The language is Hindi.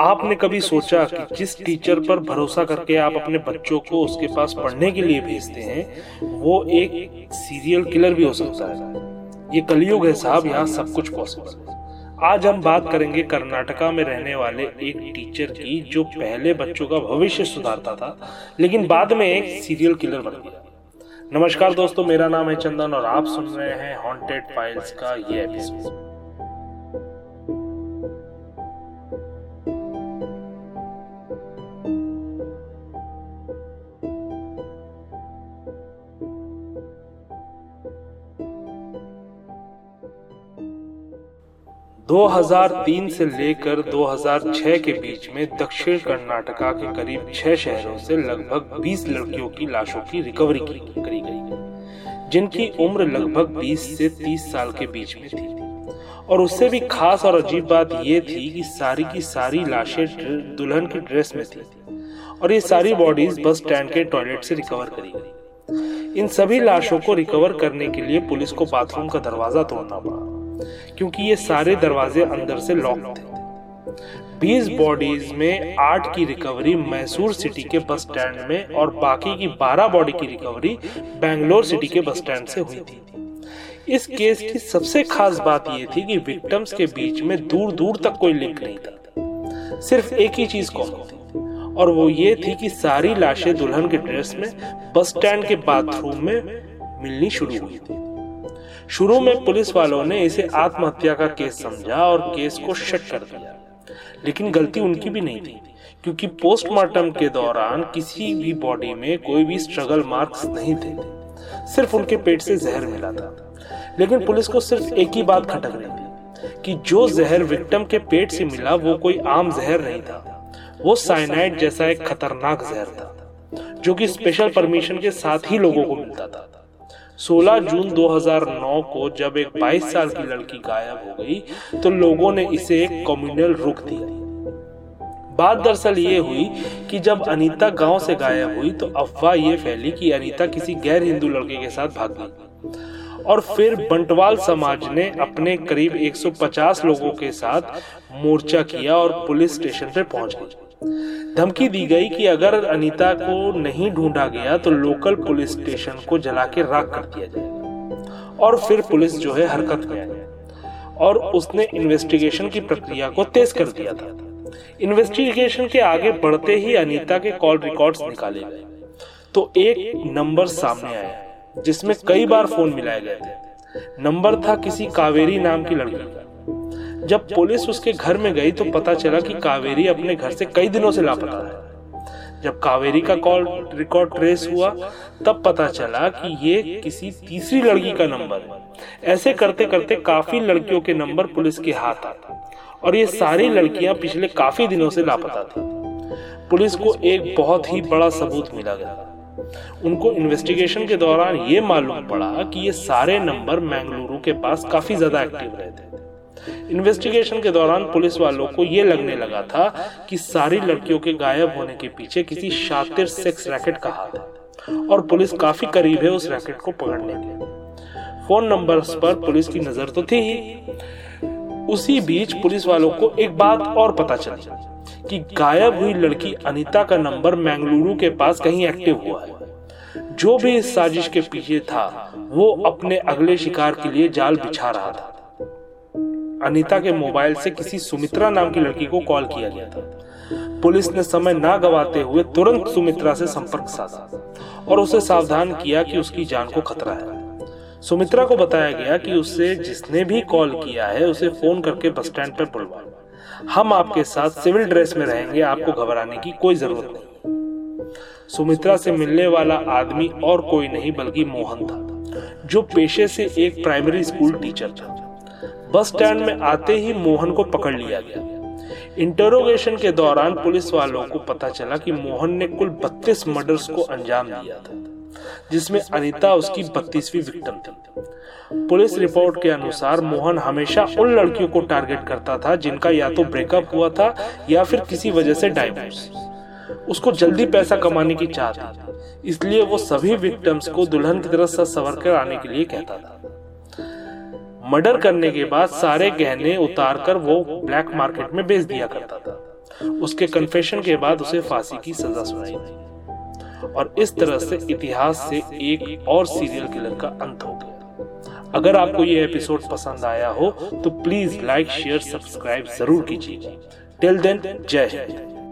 आपने कभी सोचा कि जिस टीचर पर भरोसा करके आप अपने बच्चों को उसके पास पढ़ने के लिए भेजते हैं, वो एक सीरियल किलर भी हो सकता है। ये कलयुग है साहब, यहाँ सब कुछ पॉसिबल आज हम बात करेंगे कर्नाटका में रहने वाले एक टीचर की, जो पहले बच्चों का भविष्य सुधारता था, लेकिन बाद में एक सीरियल किलर बन गया। नमस्कार दोस्तों, मेरा नाम है चंदन और आप सुन रहे हैं हॉन्टेड फाइल्स का ये एपिसोड 2003 से लेकर 2006 के बीच में दक्षिण कर्नाटका के करीब छह शहरों से लगभग 20 लड़कियों की लाशों की रिकवरी की करी गई। जिनकी उम्र लगभग 20 से 30 साल के बीच में थी। और उससे भी खास और अजीब बात यह थी कि सारी की सारी लाशें दुल्हन की ड्रेस में थी और ये सारी बॉडीज बस स्टैंड के टॉयलेट से रिकवर करी गई। इन सभी लाशों को रिकवर करने के लिए पुलिस को बाथरूम का दरवाज़ा तोड़ना पड़ा। क्योंकि ये सारे दरवाजे अंदर से लॉक थे। बीस बॉडीज में आठ की रिकवरी मैसूर सिटी के बस स्टैंड में और बाकी की बारह बॉडी की रिकवरी बैंगलोर सिटी के बस स्टैंड से हुई थी। इस केस की सबसे खास बात यह थी कि विक्टिम्स के बीच में दूर दूर तक कोई लिंक नहीं था। सिर्फ़ एक ही चीज़ कॉमन थी? और वो ये थी कि सारी लाशें दुल्हन के ड्रेस में बस स्टैंड के बाथरूम में मिलनी शुरू हुई थी। शुरू में पुलिस वालों ने इसे आत्महत्या का केस समझा और केस को शट कर दिया। लेकिन गलती उनकी भी नहीं थी, क्योंकि पोस्टमार्टम के दौरान किसी भी बॉडी में कोई भी स्ट्रगल मार्क्स नहीं थे। सिर्फ़ उनके पेट से जहर मिला था। लेकिन पुलिस को सिर्फ़ एक ही बात खटक रही थी, कि जो जहर विक्टिम के पेट से मिला, वो कोई आम जहर नहीं था। वो साइनाइड जैसा एक खतरनाक जहर था, जो कि स्पेशल परमिशन के साथ ही लोगों को मिलता था। 16 जून 2009 को जब एक 22 साल की लड़की गायब हो गई तो लोगों ने इसे एक कम्युनल रुख दिया। बात दरअसल ये हुई कि जब अनीता गाँव से गायब हुई तो अफवाह ये फैली कि अनीता किसी गैर हिंदू लड़के के साथ भाग गई। और फिर बंटवाल समाज ने अपने करीब 150 लोगों के साथ मोर्चा किया और पुलिस स्टेशन पर पहुँच गई। धमकी दी गई कि अगर अनीता को नहीं ढूंढा गया तो लोकल पुलिस स्टेशन को जला के राख कर दिया जाएगा और फिर पुलिस जो है हरकत में और उसने इन्वेस्टिगेशन की प्रक्रिया को तेज कर दिया था। इन्वेस्टिगेशन के आगे बढ़ते ही अनीता के कॉल रिकॉर्ड्स निकाले गए। तो एक नंबर सामने आया, जिसमें कई बार फ़ोन मिलाए गए थे। नंबर था किसी कावेरी नाम की लड़की का। जब पुलिस उसके घर में गई तो पता चला कि कावेरी अपने घर से कई दिनों से लापता है। जब कावेरी का कॉल रिकॉर्ड ट्रेस हुआ, तब पता चला कि ये किसी तीसरी लड़की का नंबर है। ऐसे करते करते काफ़ी लड़कियों के नंबर पुलिस के हाथ आता और ये सारी लड़कियाँ पिछले काफ़ी दिनों से लापता थी। पुलिस को एक बहुत ही बड़ा सबूत मिला गया। उनको इन्वेस्टिगेशन के दौरान ये मालूम पड़ा कि ये सारे नंबर मैंगलुरु के पास काफ़ी ज़्यादा एक्टिव रहते थे। इन्वेस्टिगेशन के दौरान पुलिस वालों को यह लगने लगा था कि सारी लड़कियों के गायब होने के पीछे किसी शातिर सेक्स रैकेट का हाथ है और पुलिस काफ़ी करीब है उस रैकेट को पकड़ने के फ़ोन नंबर पर पुलिस की नज़र तो थी ही। उसी बीच पुलिस वालों को एक बात और पता चली कि गायब हुई लड़की अनीता का नंबर मैंगलुरु के पास कहीं एक्टिव हुआ है। जो भी इस साजिश के पीछे था, वो अपने अगले शिकार के लिए जाल बिछा रहा था। अनीता के मोबाइल से किसी सुमित्रा नाम की लड़की को कॉल किया गया था। पुलिस ने समय ना गवाते हुए तुरंत सुमित्रा से संपर्क साधा और उसे सावधान किया कि उसकी जान को खतरा है। सुमित्रा को बताया गया कि उससे जिसने भी कॉल किया है, उसे फ़ोन करके बस स्टैंड पर बुलवा। हम आपके साथ सिविल ड्रेस में रहेंगे, आपको घबराने की कोई ज़रूरत नहीं। सुमित्रा से मिलने वाला आदमी और कोई नहीं, बल्कि मोहन था, जो पेशे से एक प्राइमरी स्कूल टीचर था। बस स्टैंड में आते ही मोहन को पकड़ लिया गया। इंटरोगेशन के दौरान पुलिस वालों को पता चला कि मोहन ने कुल 32 मर्डर्स को अंजाम दिया था, जिसमें अनीता उसकी बत्तीसवीं विक्टिम थी। पुलिस रिपोर्ट के अनुसार मोहन हमेशा उन लड़कियों को टारगेट करता था जिनका या तो ब्रेकअप हुआ था या फिर किसी वजह से डाइवोर्स उसको जल्दी पैसा कमाने की चाह थी, इसलिए वो सभी विक्टिम्स को दुल्हन की तरफ़ से सवर कर आने के लिए कहता था। मर्डर करने के बाद सारे गहने उतार कर वो ब्लैक मार्केट में बेच दिया करता था। उसके कन्फेशन के बाद उसे फांसी की सजा सुनाई दी और इस तरह से इतिहास से एक और सीरियल किलर का अंत हो गया। अगर आपको ये एपिसोड पसंद आया हो तो प्लीज़ लाइक शेयर सब्सक्राइब ज़रूर कीजिए। टिल देन जय हिंद।